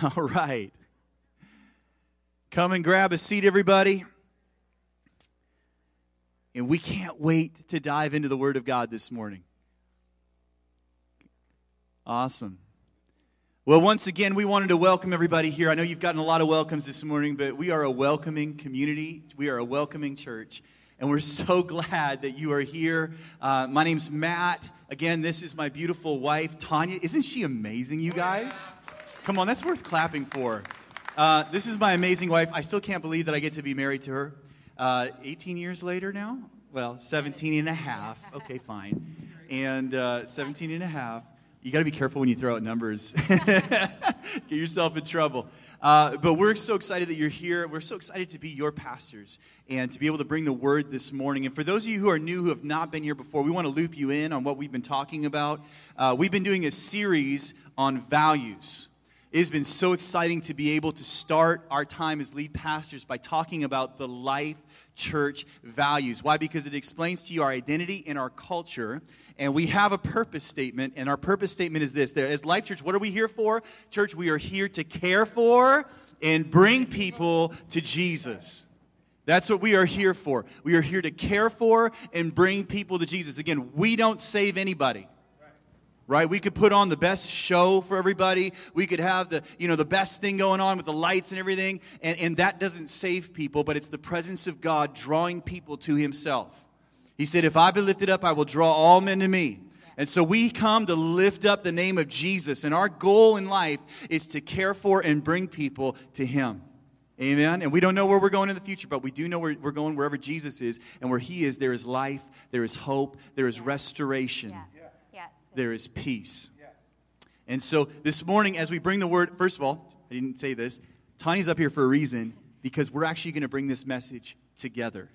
All right. Come and grab a seat, everybody. And we can't wait to dive into the Word of God this morning. Awesome. Well, once again, we wanted to welcome everybody here. I know you've gotten a lot of welcomes this morning, but we are a welcoming community. We are a welcoming church. And we're so glad that you are here. Uh, my name's Matt. Again, this is my beautiful wife, Tanya. Isn't she amazing, you guys? Come on, that's worth clapping for. Uh, this is my amazing wife. I still can't believe that I get to be married to her. Uh, 18 years later now? Well, 17 and a half. Okay, fine. And uh, 17 and a half. You got to be careful when you throw out numbers. Get yourself in trouble. Uh, but we're so excited that you're here. We're so excited to be your pastors and to be able to bring the word this morning. And for those of you who are new, who have not been here before, we want to loop you in on what we've been talking about. Uh, we've been doing a series on values. It has been so exciting to be able to start our time as lead pastors by talking about the life church values. Why? Because it explains to you our identity and our culture. And we have a purpose statement, and our purpose statement is this. As Life Church, what are we here for? Church, we are here to care for and bring people to Jesus. That's what we are here for. We are here to care for and bring people to Jesus. Again, we don't save anybody right? We could put on the best show for everybody. We could have the you know the best thing going on with the lights and everything. And, and that doesn't save people but it's the presence of god drawing people to himself. He said if i be lifted up i will draw all men to me. And so we come to lift up the name of jesus. And our goal in life is to care for and bring people to him. Amen. And we don't know where we're going in the future, but we do know where we're going wherever Jesus is. And where He is, there is life, there is hope, there is restoration. Yeah there is peace. And so this morning, as we bring the word, first of all, I didn't say this, Tanya's up here for a reason because we're actually going to bring this message together.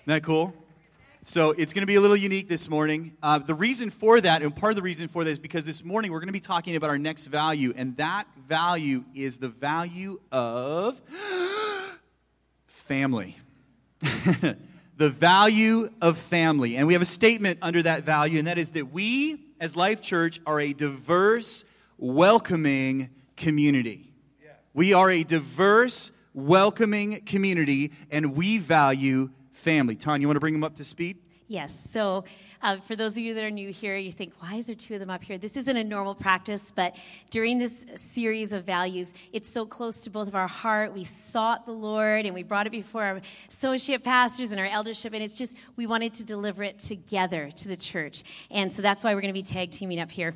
Isn't that cool? So it's going to be a little unique this morning. Uh, the reason for that, and part of the reason for that, is because this morning we're going to be talking about our next value, and that value is the value of family. the value of family. And we have a statement under that value, and that is that we as Life Church are a diverse, welcoming community. We are a diverse, welcoming community, and we value family. Tanya, you want to bring them up to speed? Yes. So, uh, for those of you that are new here, you think, why is there two of them up here? This isn't a normal practice, but during this series of values, it's so close to both of our heart. We sought the Lord and we brought it before our associate pastors and our eldership, and it's just, we wanted to deliver it together to the church. And so that's why we're going to be tag teaming up here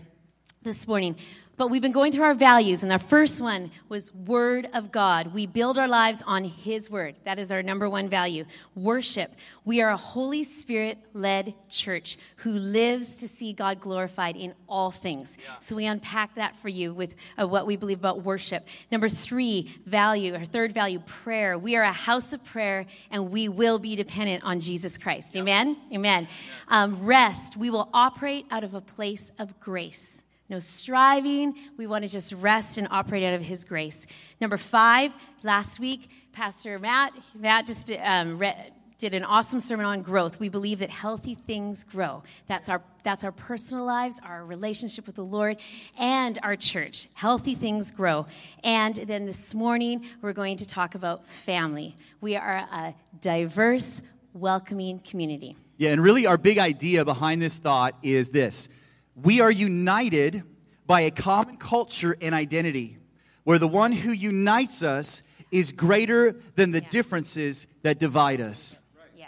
this morning. But we've been going through our values, and our first one was Word of God. We build our lives on His Word. That is our number one value. Worship. We are a Holy Spirit led church who lives to see God glorified in all things. Yeah. So we unpack that for you with uh, what we believe about worship. Number three, value, our third value, prayer. We are a house of prayer, and we will be dependent on Jesus Christ. Yeah. Amen? Amen. Yeah. Um, rest. We will operate out of a place of grace no striving. We want to just rest and operate out of His grace. Number five, last week, Pastor Matt, Matt just um, read, did an awesome sermon on growth. We believe that healthy things grow. That's our that's our personal lives, our relationship with the Lord, and our church. Healthy things grow. And then this morning we're going to talk about family. We are a diverse, welcoming community. Yeah, and really our big idea behind this thought is this we are united by a common culture and identity, where the one who unites us is greater than the differences that divide us.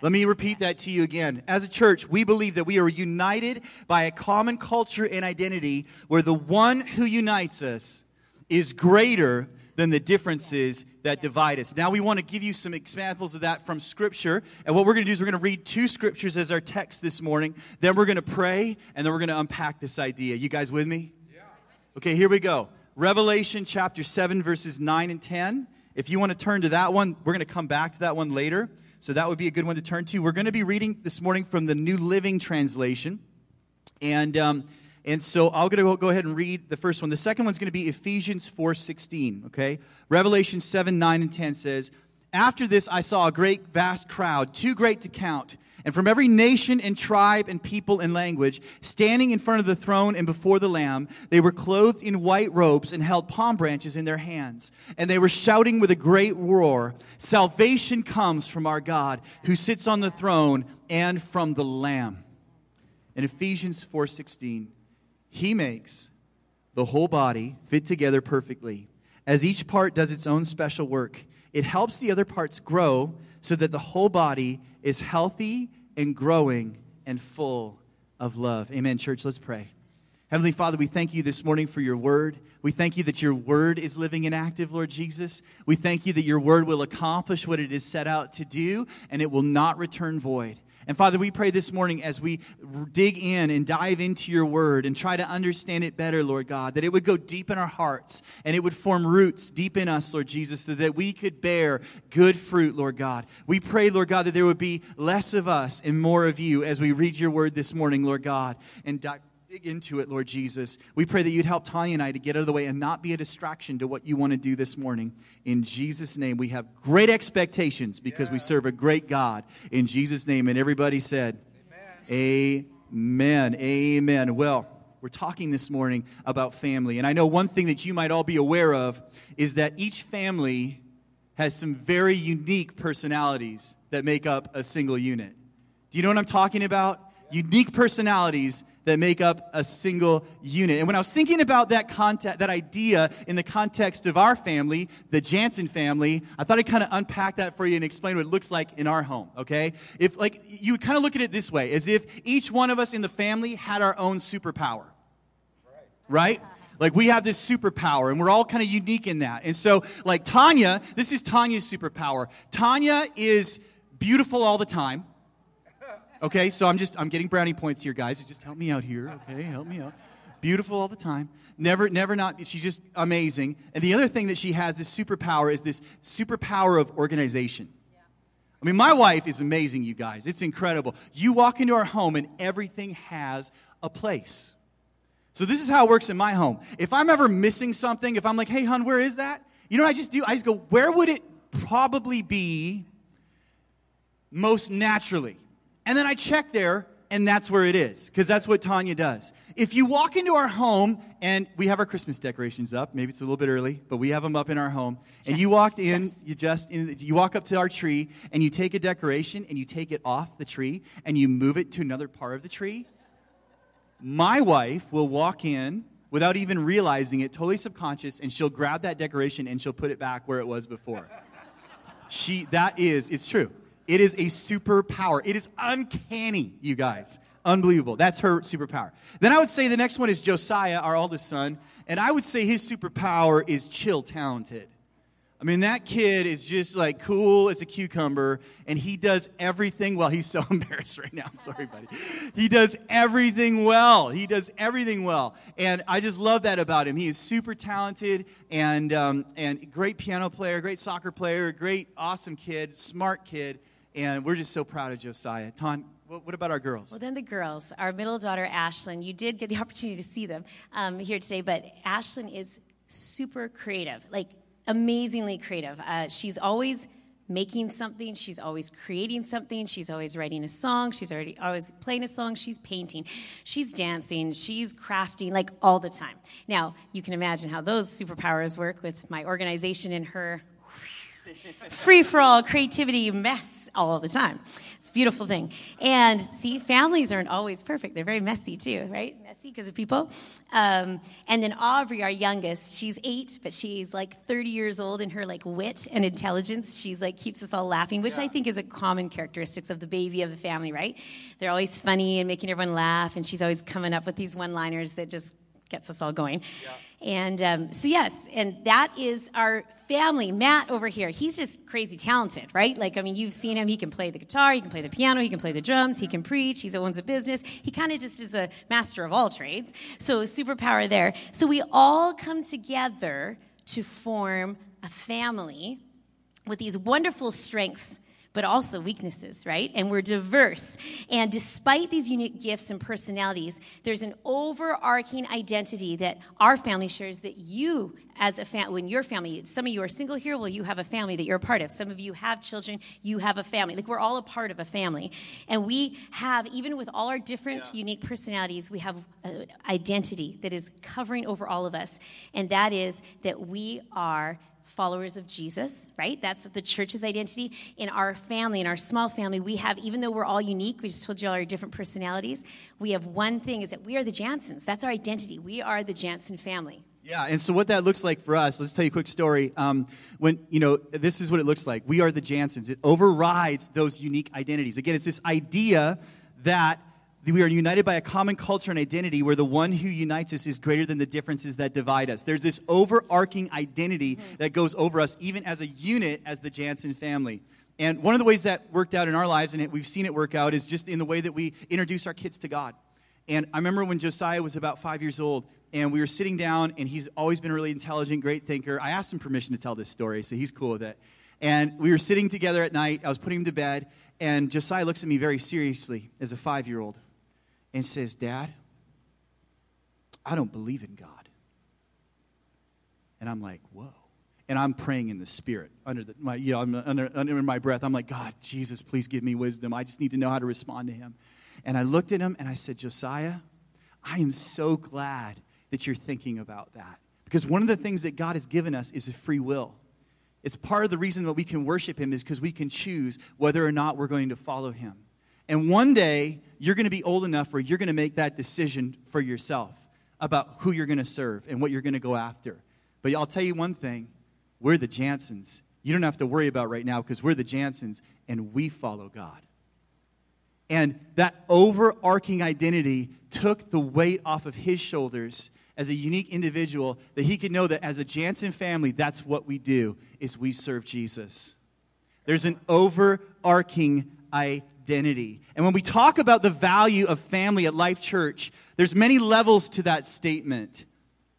Let me repeat that to you again. As a church, we believe that we are united by a common culture and identity where the one who unites us is greater than the differences that divide us. Now, we want to give you some examples of that from Scripture. And what we're going to do is we're going to read two Scriptures as our text this morning. Then we're going to pray, and then we're going to unpack this idea. You guys with me? Yeah. Okay, here we go. Revelation chapter 7, verses 9 and 10. If you want to turn to that one, we're going to come back to that one later. So that would be a good one to turn to. We're going to be reading this morning from the New Living Translation. And. Um, and so I'm going to go ahead and read the first one. The second one's going to be Ephesians 4:16, okay? Revelation 7, 9 and 10 says, "After this I saw a great vast crowd, too great to count, And from every nation and tribe and people and language, standing in front of the throne and before the Lamb, they were clothed in white robes and held palm branches in their hands. And they were shouting with a great roar Salvation comes from our God, who sits on the throne, and from the Lamb. In Ephesians 4:16, he makes the whole body fit together perfectly. As each part does its own special work, it helps the other parts grow so that the whole body is healthy and growing and full of love. Amen, church. Let's pray. Heavenly Father, we thank you this morning for your word. We thank you that your word is living and active, Lord Jesus. We thank you that your word will accomplish what it is set out to do and it will not return void. And Father, we pray this morning as we dig in and dive into your word and try to understand it better, Lord God, that it would go deep in our hearts and it would form roots deep in us, Lord Jesus, so that we could bear good fruit, Lord God. We pray, Lord God, that there would be less of us and more of you as we read your word this morning, Lord God, and dive dig into it, Lord Jesus. We pray that you'd help Tanya and I to get out of the way and not be a distraction to what you want to do this morning. In Jesus' name, we have great expectations because yeah. we serve a great God. In Jesus' name. And everybody said, Amen. Amen. Amen. Well, we're talking this morning about family. And I know one thing that you might all be aware of is that each family has some very unique personalities that make up a single unit. Do you know what I'm talking about? Unique personalities that make up a single unit. And when I was thinking about that context, that idea in the context of our family, the Jansen family, I thought I'd kind of unpack that for you and explain what it looks like in our home, okay? If like you would kind of look at it this way, as if each one of us in the family had our own superpower. Right? Like we have this superpower and we're all kind of unique in that. And so like Tanya, this is Tanya's superpower. Tanya is beautiful all the time. Okay, so I'm just I'm getting brownie points here, guys. Just help me out here. Okay, help me out. Beautiful all the time. Never, never not. She's just amazing. And the other thing that she has, this superpower, is this superpower of organization. I mean, my wife is amazing, you guys. It's incredible. You walk into our home and everything has a place. So this is how it works in my home. If I'm ever missing something, if I'm like, hey, hon, where is that? You know what I just do? I just go, where would it probably be most naturally? And then I check there, and that's where it is, because that's what Tanya does. If you walk into our home, and we have our Christmas decorations up, maybe it's a little bit early, but we have them up in our home, just, and you walked in, just. you just in, you walk up to our tree, and you take a decoration, and you take it off the tree, and you move it to another part of the tree. My wife will walk in without even realizing it, totally subconscious, and she'll grab that decoration and she'll put it back where it was before. she, that is, it's true. It is a superpower. It is uncanny, you guys. Unbelievable. That's her superpower. Then I would say the next one is Josiah, our oldest son. And I would say his superpower is chill talented. I mean, that kid is just like cool as a cucumber, and he does everything well. He's so embarrassed right now. I'm sorry, buddy. He does everything well. He does everything well. And I just love that about him. He is super talented and, um, and great piano player, great soccer player, great, awesome kid, smart kid. And we're just so proud of Josiah. Ton, what about our girls? Well, then the girls. Our middle daughter, Ashlyn, you did get the opportunity to see them um, here today, but Ashlyn is super creative, like amazingly creative. Uh, she's always making something, she's always creating something, she's always writing a song, she's already always playing a song, she's painting, she's dancing, she's crafting, like all the time. Now, you can imagine how those superpowers work with my organization and her free for all creativity mess all the time. It's a beautiful thing. And see, families aren't always perfect. They're very messy too, right? Messy because of people. Um, and then Aubrey, our youngest, she's eight, but she's like 30 years old in her like wit and intelligence. She's like keeps us all laughing, which yeah. I think is a common characteristics of the baby of the family, right? They're always funny and making everyone laugh, and she's always coming up with these one-liners that just gets us all going. Yeah. And um, so, yes, and that is our family. Matt over here, he's just crazy talented, right? Like, I mean, you've seen him. He can play the guitar, he can play the piano, he can play the drums, he can preach, he owns a business. He kind of just is a master of all trades. So, superpower there. So, we all come together to form a family with these wonderful strengths but also weaknesses, right? And we're diverse. And despite these unique gifts and personalities, there's an overarching identity that our family shares that you as a family, when your family, some of you are single here, well, you have a family that you're a part of. Some of you have children, you have a family. Like we're all a part of a family. And we have, even with all our different yeah. unique personalities, we have an identity that is covering over all of us. And that is that we are followers of Jesus, right? That's the church's identity. In our family, in our small family, we have, even though we're all unique, we just told you all our different personalities, we have one thing is that we are the Jansons. That's our identity. We are the Jansen family. Yeah, and so what that looks like for us, let's tell you a quick story. Um, when, you know, this is what it looks like. We are the Jansons. It overrides those unique identities. Again, it's this idea that we are united by a common culture and identity where the one who unites us is greater than the differences that divide us. There's this overarching identity mm-hmm. that goes over us, even as a unit, as the Jansen family. And one of the ways that worked out in our lives, and we've seen it work out, is just in the way that we introduce our kids to God. And I remember when Josiah was about five years old, and we were sitting down, and he's always been a really intelligent, great thinker. I asked him permission to tell this story, so he's cool with it. And we were sitting together at night. I was putting him to bed, and Josiah looks at me very seriously as a five year old and says, Dad, I don't believe in God. And I'm like, whoa. And I'm praying in the spirit under the, my, you know, under, under my breath. I'm like, God, Jesus, please give me wisdom. I just need to know how to respond to him. And I looked at him and I said, Josiah, I am so glad that you're thinking about that. Because one of the things that God has given us is a free will. It's part of the reason that we can worship him is because we can choose whether or not we're going to follow him. And one day, you're going to be old enough where you're going to make that decision for yourself about who you're going to serve and what you're going to go after. But I'll tell you one thing we're the Jansons. You don't have to worry about right now because we're the Jansons and we follow God. And that overarching identity took the weight off of his shoulders as a unique individual that he could know that as a Jansen family, that's what we do is we serve Jesus. There's an overarching identity. And when we talk about the value of family at Life Church, there's many levels to that statement.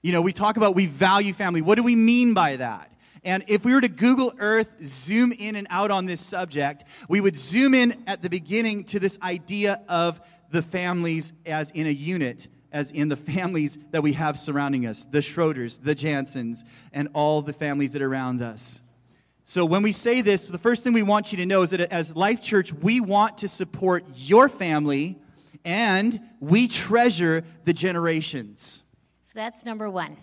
You know, we talk about we value family. What do we mean by that? And if we were to Google Earth, zoom in and out on this subject, we would zoom in at the beginning to this idea of the families as in a unit, as in the families that we have surrounding us the Schroeders, the Jansens, and all the families that are around us. So, when we say this, the first thing we want you to know is that as Life Church, we want to support your family and we treasure the generations. So, that's number one.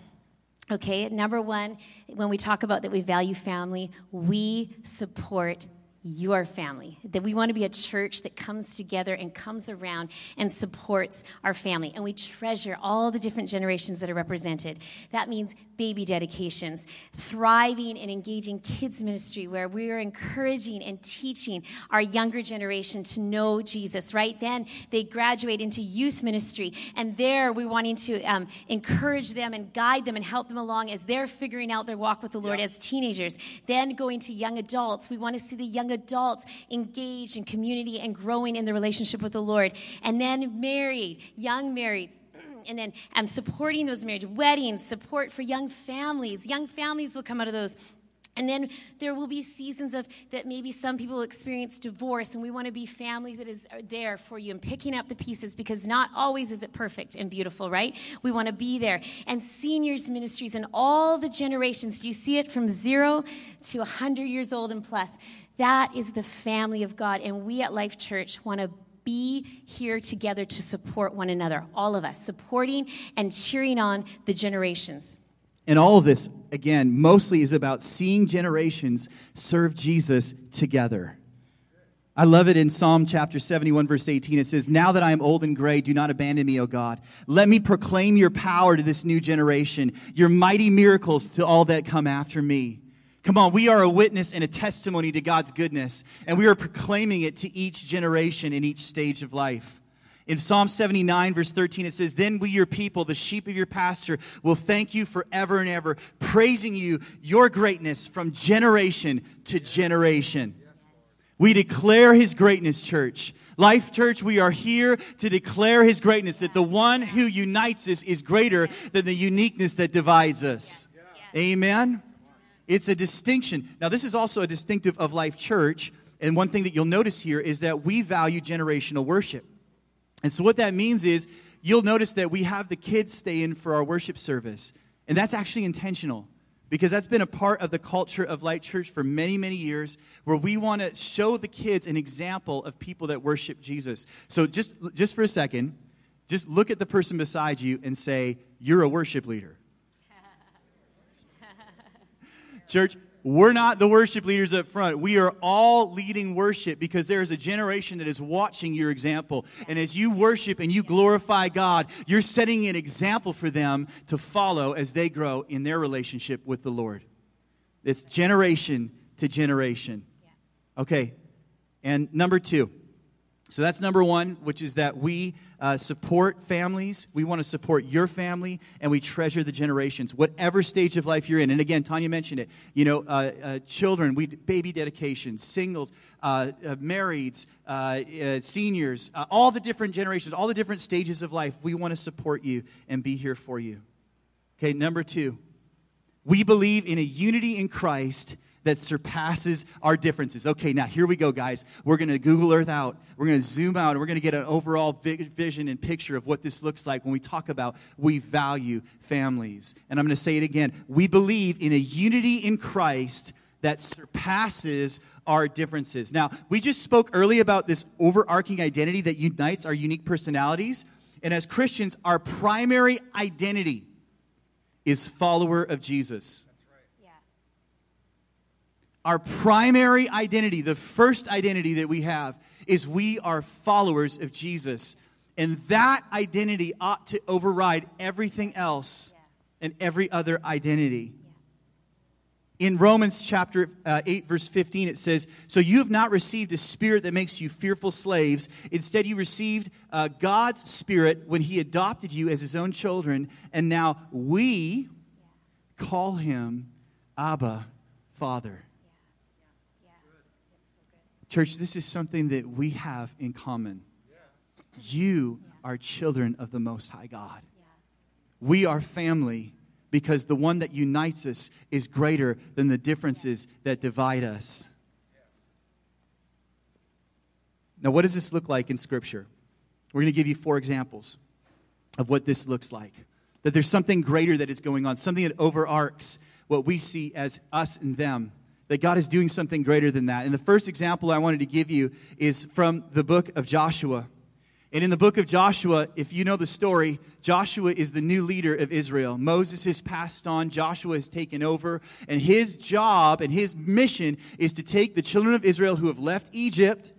Okay, number one, when we talk about that we value family, we support your family. That we want to be a church that comes together and comes around and supports our family. And we treasure all the different generations that are represented. That means baby dedications, thriving and engaging kids ministry where we are encouraging and teaching our younger generation to know Jesus, right? Then they graduate into youth ministry. And there we're wanting to um, encourage them and guide them and help them along as they're figuring out their walk with the Lord yeah. as teenagers. Then going to young adults, we want to see the young adults engaged in community and growing in the relationship with the Lord. And then married, young married, and then um, supporting those marriage, weddings, support for young families. Young families will come out of those. And then there will be seasons of that maybe some people experience divorce, and we want to be family that is there for you and picking up the pieces because not always is it perfect and beautiful, right? We want to be there. And seniors ministries and all the generations. Do you see it from zero to 100 years old and plus? That is the family of God. And we at Life Church want to be here together to support one another, all of us, supporting and cheering on the generations. And all of this, again, mostly is about seeing generations serve Jesus together. I love it in Psalm chapter 71, verse 18. It says, Now that I am old and gray, do not abandon me, O God. Let me proclaim your power to this new generation, your mighty miracles to all that come after me. Come on, we are a witness and a testimony to God's goodness, and we are proclaiming it to each generation in each stage of life. In Psalm 79, verse 13, it says, Then we, your people, the sheep of your pasture, will thank you forever and ever, praising you, your greatness from generation to generation. We declare his greatness, church. Life Church, we are here to declare his greatness, that the one who unites us is greater than the uniqueness that divides us. Amen. It's a distinction. Now, this is also a distinctive of Life Church And one thing that you'll notice here is that we value generational worship. And so, what that means is you'll notice that we have the kids stay in for our worship service. And that's actually intentional because that's been a part of the culture of Life Church for many, many years, where we want to show the kids an example of people that worship Jesus. So, just, just for a second, just look at the person beside you and say, You're a worship leader. Church, we're not the worship leaders up front. We are all leading worship because there is a generation that is watching your example. And as you worship and you glorify God, you're setting an example for them to follow as they grow in their relationship with the Lord. It's generation to generation. Okay. And number two, so that's number one, which is that we uh, support families. We want to support your family, and we treasure the generations, whatever stage of life you're in. And again, Tanya mentioned it. You know, uh, uh, children, we baby dedications, singles, uh, uh, marrieds, uh, seniors, all the different generations, all the different stages of life. We want to support you and be here for you. Okay, number two, we believe in a unity in Christ that surpasses our differences. Okay, now here we go, guys. We're going to Google Earth out. We're going to zoom out, and we're going to get an overall vision and picture of what this looks like when we talk about we value families. And I'm going to say it again. We believe in a unity in Christ that surpasses our differences. Now, we just spoke early about this overarching identity that unites our unique personalities. And as Christians, our primary identity is follower of Jesus. Our primary identity, the first identity that we have, is we are followers of Jesus. And that identity ought to override everything else and every other identity. In Romans chapter uh, 8, verse 15, it says, So you have not received a spirit that makes you fearful slaves. Instead, you received uh, God's spirit when he adopted you as his own children. And now we call him Abba, Father. Church, this is something that we have in common. You are children of the Most High God. We are family because the one that unites us is greater than the differences that divide us. Now, what does this look like in Scripture? We're going to give you four examples of what this looks like. That there's something greater that is going on, something that overarcs what we see as us and them that God is doing something greater than that. And the first example I wanted to give you is from the book of Joshua. And in the book of Joshua, if you know the story, Joshua is the new leader of Israel. Moses has passed on, Joshua has taken over, and his job and his mission is to take the children of Israel who have left Egypt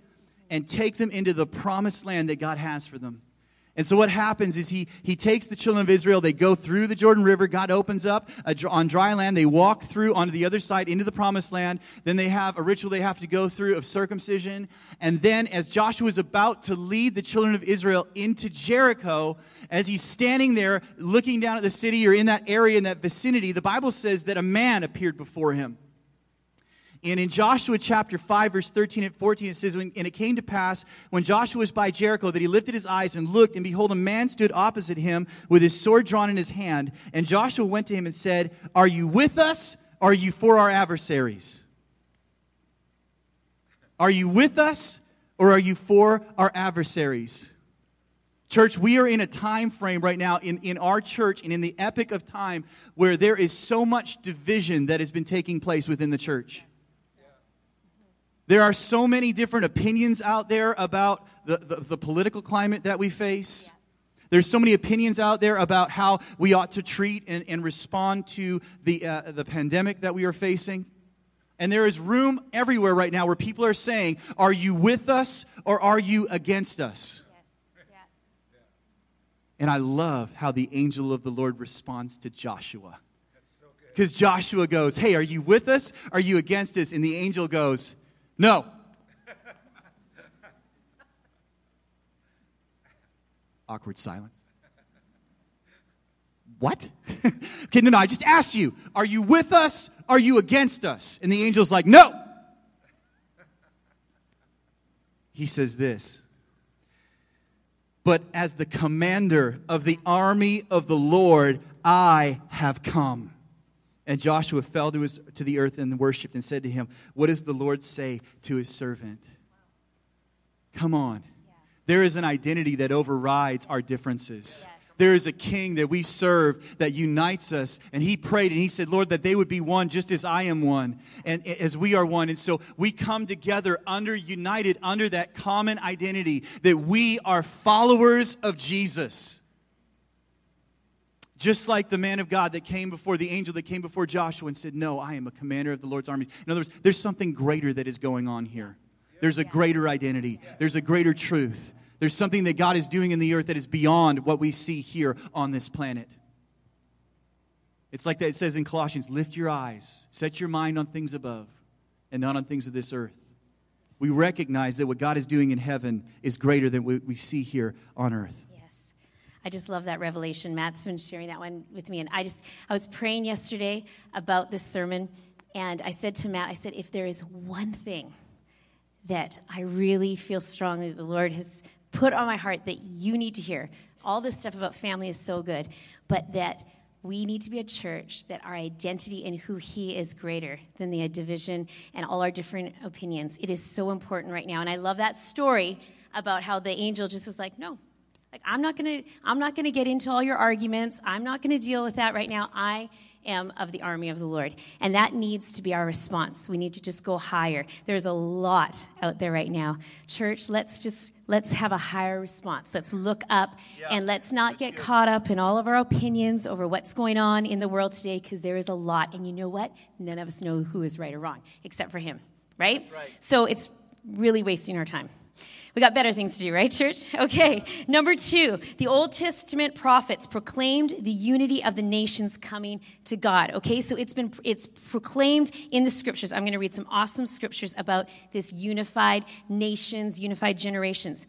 and take them into the promised land that God has for them. And so what happens is he, he takes the children of Israel, they go through the Jordan River, God opens up a, on dry land, they walk through onto the other side into the promised land. Then they have a ritual they have to go through of circumcision. And then as Joshua is about to lead the children of Israel into Jericho, as he's standing there looking down at the city or in that area, in that vicinity, the Bible says that a man appeared before him. And in Joshua chapter 5, verse 13 and 14, it says, And it came to pass when Joshua was by Jericho that he lifted his eyes and looked, and behold, a man stood opposite him with his sword drawn in his hand. And Joshua went to him and said, Are you with us? Are you for our adversaries? Are you with us? Or are you for our adversaries? Church, we are in a time frame right now in, in our church and in the epic of time where there is so much division that has been taking place within the church. There are so many different opinions out there about the, the, the political climate that we face. Yeah. There's so many opinions out there about how we ought to treat and, and respond to the, uh, the pandemic that we are facing. And there is room everywhere right now where people are saying, Are you with us or are you against us? Yes. Yeah. And I love how the angel of the Lord responds to Joshua. Because so Joshua goes, Hey, are you with us? Are you against us? And the angel goes, no. Awkward silence. What? okay, no, no, I just asked you, are you with us? Are you against us? And the angel's like, no. He says this But as the commander of the army of the Lord, I have come. And Joshua fell to, his, to the earth and worshiped and said to him, What does the Lord say to his servant? Come on. There is an identity that overrides our differences. There is a king that we serve that unites us. And he prayed and he said, Lord, that they would be one just as I am one and as we are one. And so we come together under, united under that common identity that we are followers of Jesus. Just like the man of God that came before the angel that came before Joshua and said, No, I am a commander of the Lord's armies. In other words, there's something greater that is going on here. There's a greater identity, there's a greater truth. There's something that God is doing in the earth that is beyond what we see here on this planet. It's like that it says in Colossians lift your eyes, set your mind on things above and not on things of this earth. We recognize that what God is doing in heaven is greater than what we see here on earth. I just love that revelation. Matt's been sharing that one with me. And I just, I was praying yesterday about this sermon. And I said to Matt, I said, if there is one thing that I really feel strongly the Lord has put on my heart that you need to hear. All this stuff about family is so good, but that we need to be a church that our identity in who He is greater than the division and all our different opinions. It is so important right now. And I love that story about how the angel just is like, no, like I'm not gonna, I'm not gonna get into all your arguments. I'm not gonna deal with that right now. I am of the army of the Lord. And that needs to be our response. We need to just go higher. There's a lot out there right now. Church, let's just let's have a higher response. Let's look up yeah, and let's not get good. caught up in all of our opinions over what's going on in the world today because there is a lot. And you know what? None of us know who is right or wrong except for him, right? right. So it's really wasting our time. We got better things to do, right, church? Okay. Number two, the Old Testament prophets proclaimed the unity of the nations coming to God. Okay, so it's been it's proclaimed in the scriptures. I'm going to read some awesome scriptures about this unified nations, unified generations.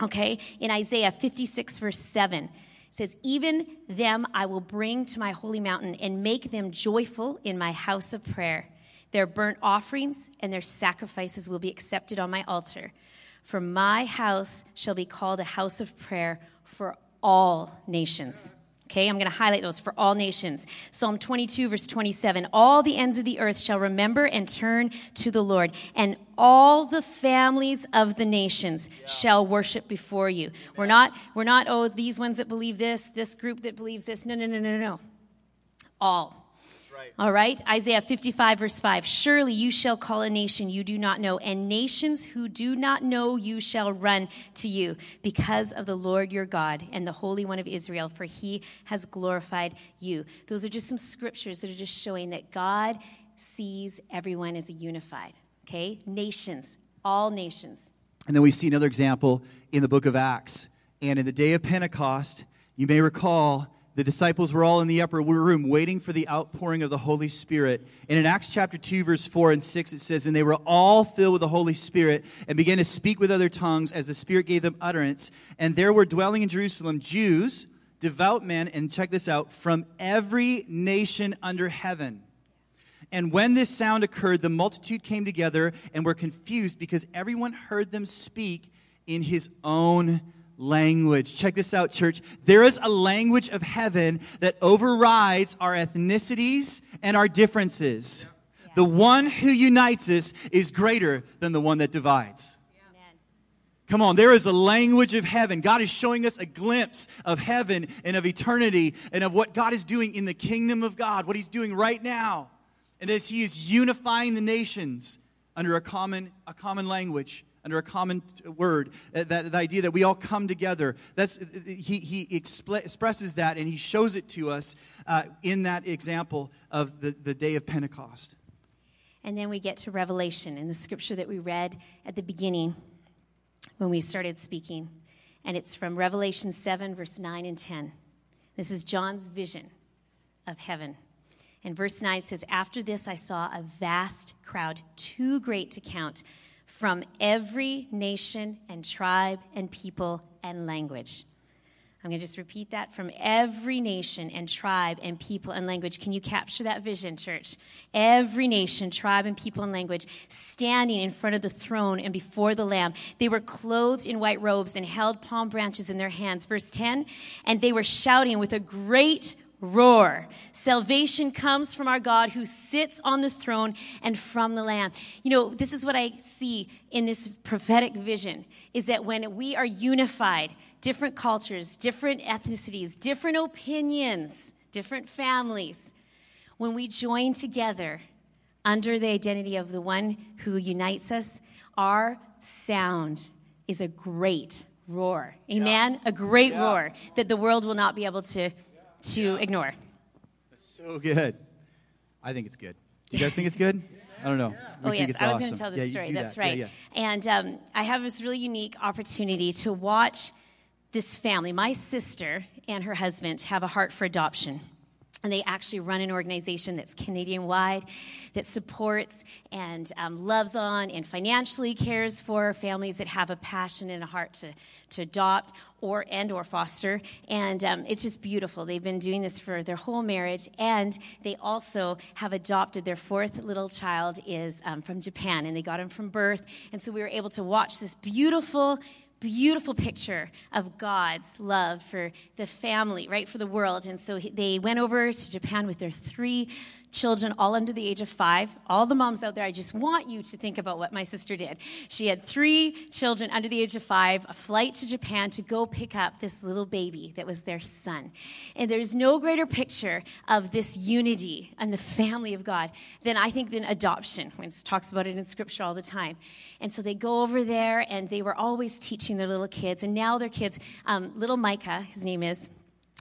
Okay, in Isaiah 56 verse 7 says, Even them I will bring to my holy mountain and make them joyful in my house of prayer. Their burnt offerings and their sacrifices will be accepted on my altar. For my house shall be called a house of prayer for all nations. Okay, I'm going to highlight those for all nations. Psalm 22, verse 27 All the ends of the earth shall remember and turn to the Lord, and all the families of the nations yeah. shall worship before you. We're not, we're not, oh, these ones that believe this, this group that believes this. No, no, no, no, no. All. All right, Isaiah 55, verse 5. Surely you shall call a nation you do not know, and nations who do not know you shall run to you because of the Lord your God and the Holy One of Israel, for he has glorified you. Those are just some scriptures that are just showing that God sees everyone as a unified, okay? Nations, all nations. And then we see another example in the book of Acts. And in the day of Pentecost, you may recall the disciples were all in the upper room waiting for the outpouring of the Holy Spirit. And in Acts chapter 2, verse 4 and 6, it says, And they were all filled with the Holy Spirit and began to speak with other tongues as the Spirit gave them utterance. And there were dwelling in Jerusalem Jews, devout men, and check this out, from every nation under heaven. And when this sound occurred, the multitude came together and were confused because everyone heard them speak in his own language. Check this out, church. There is a language of heaven that overrides our ethnicities and our differences. Yeah. The one who unites us is greater than the one that divides. Come on, there is a language of heaven. God is showing us a glimpse of heaven and of eternity and of what God is doing in the kingdom of God, what He's doing right now. And as He is unifying the nations under a common, a common language under a common word, uh, that, that idea that we all come together. That's, he he expl- expresses that and he shows it to us uh, in that example of the, the day of Pentecost. And then we get to Revelation in the scripture that we read at the beginning when we started speaking. And it's from Revelation 7, verse 9 and 10. This is John's vision of heaven. And verse 9 says, After this I saw a vast crowd, too great to count from every nation and tribe and people and language. I'm going to just repeat that from every nation and tribe and people and language. Can you capture that vision, church? Every nation, tribe, and people and language standing in front of the throne and before the Lamb. They were clothed in white robes and held palm branches in their hands. Verse 10 And they were shouting with a great roar. Salvation comes from our God who sits on the throne and from the Lamb. You know, this is what I see in this prophetic vision is that when we are unified, different cultures, different ethnicities, different opinions, different families, when we join together under the identity of the one who unites us, our sound is a great roar. Amen? Yeah. A great yeah. roar that the world will not be able to, to yeah. ignore. That's so good. I think it's good. Do you guys think it's good? I don't know. We oh, yes. I was awesome. going to tell this story. That's that. right. And um, I have this really unique opportunity to watch this family. My sister and her husband have a heart for adoption. And they actually run an organization that's Canadian wide that supports and um, loves on and financially cares for families that have a passion and a heart to, to adopt or and or foster. And um, it's just beautiful. They've been doing this for their whole marriage, and they also have adopted their fourth little child is um, from Japan, and they got him from birth. And so we were able to watch this beautiful beautiful picture of God's love for the family, right, for the world. And so they went over to Japan with their three children, all under the age of five. All the moms out there, I just want you to think about what my sister did. She had three children under the age of five, a flight to Japan to go pick up this little baby that was their son. And there's no greater picture of this unity and the family of God than I think than adoption. When it talks about it in scripture all the time. And so they go over there and they were always teaching their little kids. And now their kids, um, little Micah, his name is,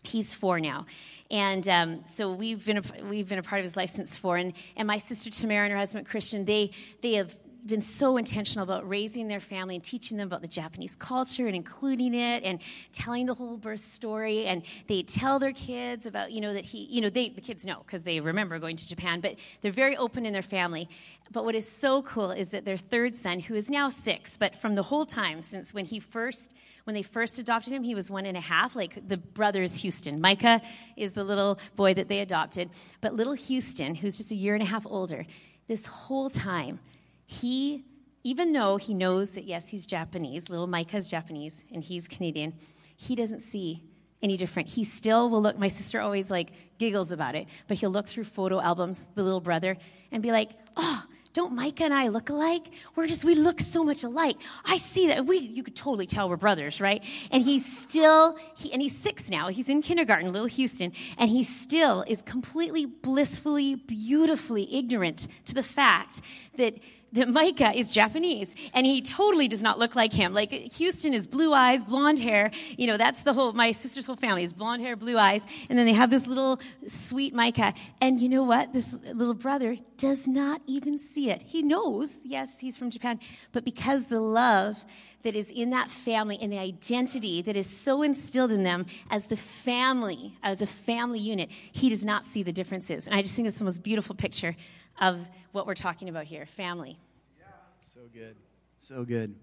he's four now. And um, so we've been, a, we've been a part of his life since four. And, and my sister Tamara and her husband Christian, they, they have been so intentional about raising their family and teaching them about the Japanese culture and including it and telling the whole birth story. And they tell their kids about, you know, that he, you know, they, the kids know because they remember going to Japan, but they're very open in their family. But what is so cool is that their third son, who is now six, but from the whole time since when he first when they first adopted him, he was one and a half. Like the brothers Houston. Micah is the little boy that they adopted. But little Houston, who's just a year and a half older, this whole time, he, even though he knows that, yes, he's Japanese, little Micah's Japanese, and he's Canadian, he doesn't see any different. He still will look, my sister always like giggles about it, but he'll look through photo albums, the little brother, and be like, oh, don't Micah and I look alike? We're just, we look so much alike. I see that. We, you could totally tell we're brothers, right? And he's still, he, and he's six now. He's in kindergarten, little Houston, and he still is completely blissfully, beautifully ignorant to the fact that that Micah is Japanese and he totally does not look like him. Like Houston is blue eyes, blonde hair. You know, that's the whole, my sister's whole family is blonde hair, blue eyes. And then they have this little sweet Micah. And you know what? This little brother does not even see it. He knows, yes, he's from Japan, but because the love that is in that family and the identity that is so instilled in them as the family, as a family unit, he does not see the differences. And I just think it's the most beautiful picture of what we're talking about here family. Yeah. So good. So good.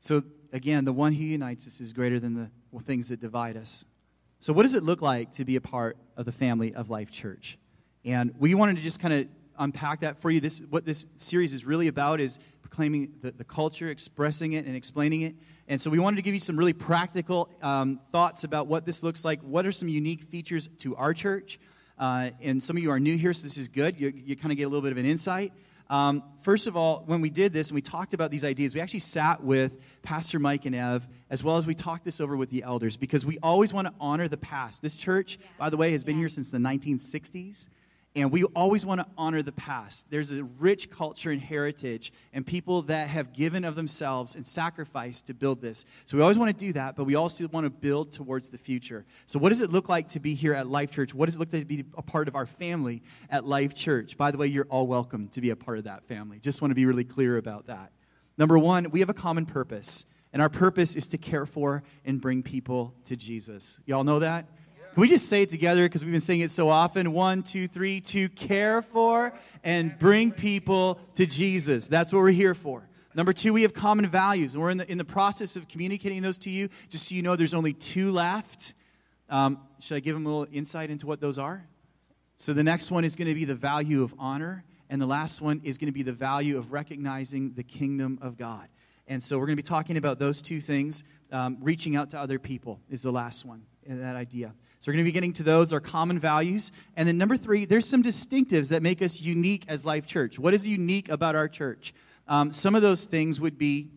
So, again, the one who unites us is greater than the things that divide us. So, what does it look like to be a part of the family of Life Church? And we wanted to just kind of unpack that for you. This, what this series is really about is proclaiming the, the culture, expressing it, and explaining it. And so we wanted to give you some really practical um, thoughts about what this looks like. What are some unique features to our church? Uh, and some of you are new here, so this is good. You, you kind of get a little bit of an insight. Um, first of all, when we did this and we talked about these ideas, we actually sat with Pastor Mike and Ev, as well as we talked this over with the elders, because we always want to honor the past. This church, by the way, has been here since the 1960s. And we always want to honor the past. There's a rich culture and heritage and people that have given of themselves and sacrificed to build this. So we always want to do that, but we also want to build towards the future. So, what does it look like to be here at Life Church? What does it look like to be a part of our family at Life Church? By the way, you're all welcome to be a part of that family. Just want to be really clear about that. Number one, we have a common purpose, and our purpose is to care for and bring people to Jesus. Y'all know that? Can we just say it together because we've been saying it so often? One, two, three, to care for and bring people to Jesus. That's what we're here for. Number two, we have common values. And we're in the, in the process of communicating those to you. Just so you know, there's only two left. Um, should I give them a little insight into what those are? So the next one is going to be the value of honor. And the last one is going to be the value of recognizing the kingdom of God. And so we're going to be talking about those two things. Um, reaching out to other people is the last one. That idea. So we're going to be getting to those, our common values. And then number three, there's some distinctives that make us unique as Life Church. What is unique about our church? Um, some of those things would be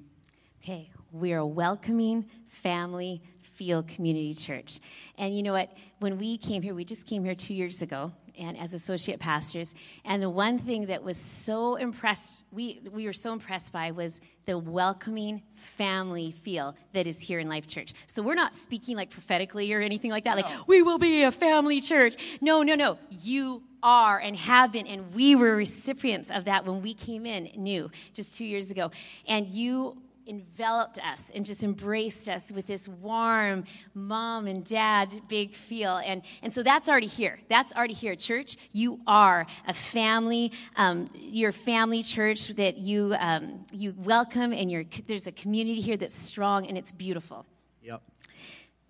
Okay, we're a welcoming family feel community church. And you know what? When we came here, we just came here two years ago and as associate pastors. And the one thing that was so impressed, we, we were so impressed by was the welcoming family feel that is here in Life Church. So we're not speaking like prophetically or anything like that, like, we will be a family church. No, no, no. You are and have been, and we were recipients of that when we came in new just two years ago. And you enveloped us and just embraced us with this warm mom and dad big feel. And, and so that's already here. That's already here church. You are a family um, you're family church that you um, you welcome and you're, there's a community here that's strong and it's beautiful. Yep.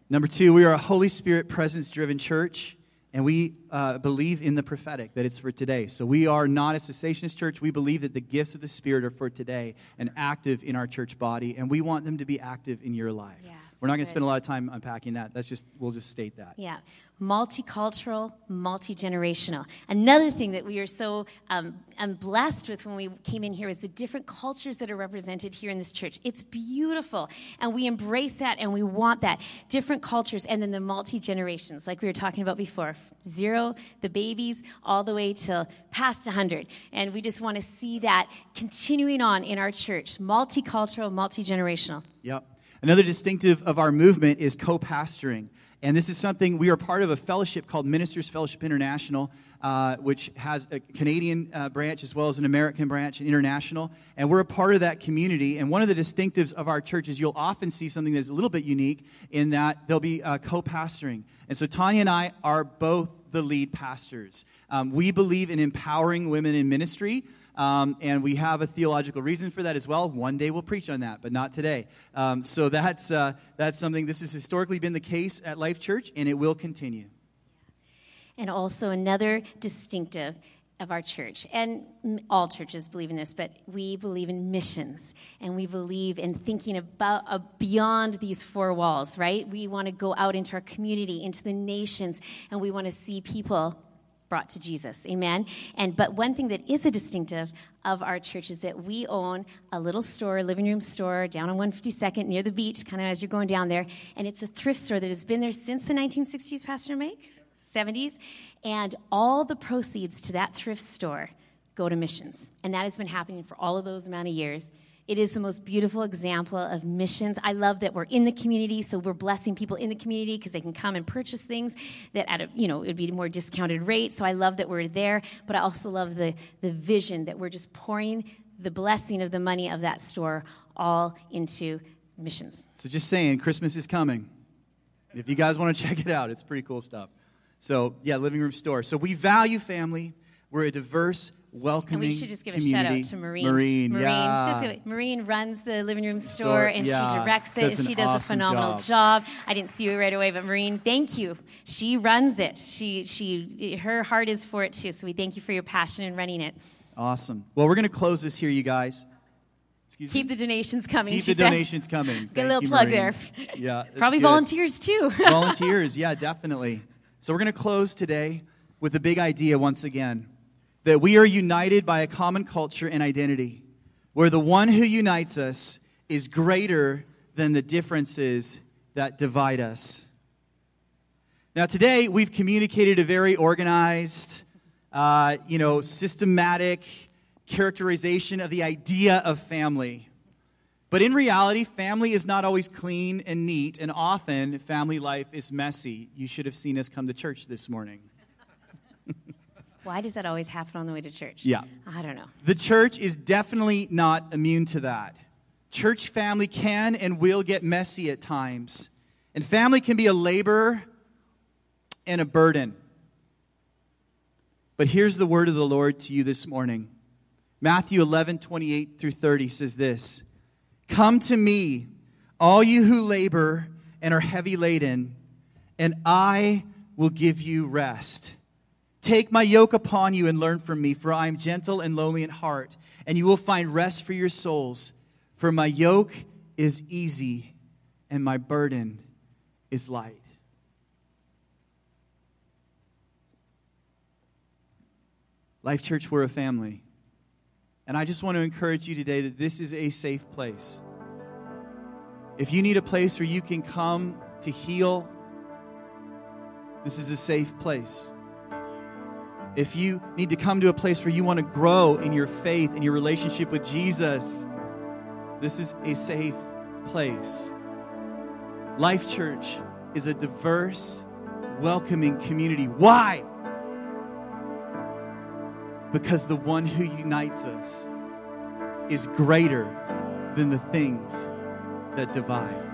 Number two we are a holy spirit presence driven church and we uh, believe in the prophetic, that it's for today. So we are not a cessationist church. We believe that the gifts of the Spirit are for today and active in our church body, and we want them to be active in your life. Yes, We're not going to spend a lot of time unpacking that. That's just, we'll just state that. Yeah, multicultural, multi generational. Another thing that we are so um, um, blessed with when we came in here is the different cultures that are represented here in this church. It's beautiful, and we embrace that and we want that. Different cultures, and then the multi generations, like we were talking about before zero, the babies, all the way till past 100. And we just want to see that continuing on in our church multicultural, multi generational. Yep. Another distinctive of our movement is co pastoring. And this is something we are part of a fellowship called Ministers Fellowship International, uh, which has a Canadian uh, branch as well as an American branch and international. And we're a part of that community. And one of the distinctives of our church is you'll often see something that's a little bit unique in that there'll be uh, co pastoring. And so Tanya and I are both the lead pastors. Um, we believe in empowering women in ministry. Um, and we have a theological reason for that as well. One day we'll preach on that, but not today. Um, so that's, uh, that's something, this has historically been the case at Life Church, and it will continue. And also another distinctive of our church, and all churches believe in this, but we believe in missions, and we believe in thinking about uh, beyond these four walls. Right? We want to go out into our community, into the nations, and we want to see people brought to Jesus. Amen. And but one thing that is a distinctive of our church is that we own a little store, living room store down on 152nd near the beach, kind of as you're going down there, and it's a thrift store that has been there since the 1960s, Pastor Mike. 70s, and all the proceeds to that thrift store go to missions. And that has been happening for all of those amount of years. It is the most beautiful example of missions. I love that we're in the community, so we're blessing people in the community because they can come and purchase things that at a, you know, it would be a more discounted rate. So I love that we're there, but I also love the, the vision that we're just pouring the blessing of the money of that store all into missions. So just saying, Christmas is coming. If you guys want to check it out, it's pretty cool stuff. So, yeah, living room store. So we value family. We're a diverse, welcoming And we should just give a shout out to Maureen. Maureen, Maureen, yeah. just give it- runs the living room store, Store, and yeah. she directs it, Does and she does a phenomenal job. job. I didn't see you right away, but Maureen, thank you. She runs it. She, she, her heart is for it too. So we thank you for your passion in running it. Awesome. Well, we're going to close this here, you guys. Excuse me. Keep me. the donations coming. Keep the said. donations coming. Get a Thank little you, plug Maureen. there. Yeah. Probably good. volunteers too. Volunteers, yeah, definitely. So we're going to close today with a big idea once again that we are united by a common culture and identity, where the one who unites us is greater than the differences that divide us. Now, today we've communicated a very organized, uh, you know, systematic characterization of the idea of family. But in reality, family is not always clean and neat, and often family life is messy. You should have seen us come to church this morning. Why does that always happen on the way to church? Yeah. I don't know. The church is definitely not immune to that. Church family can and will get messy at times, and family can be a labor and a burden. But here's the word of the Lord to you this morning. Matthew 11, 28 through 30 says this Come to me, all you who labor and are heavy laden, and I will give you rest. Take my yoke upon you and learn from me, for I am gentle and lowly in heart, and you will find rest for your souls. For my yoke is easy and my burden is light. Life Church, we're a family. And I just want to encourage you today that this is a safe place. If you need a place where you can come to heal, this is a safe place. If you need to come to a place where you want to grow in your faith and your relationship with Jesus, this is a safe place. Life Church is a diverse, welcoming community. Why? Because the one who unites us is greater than the things that divide.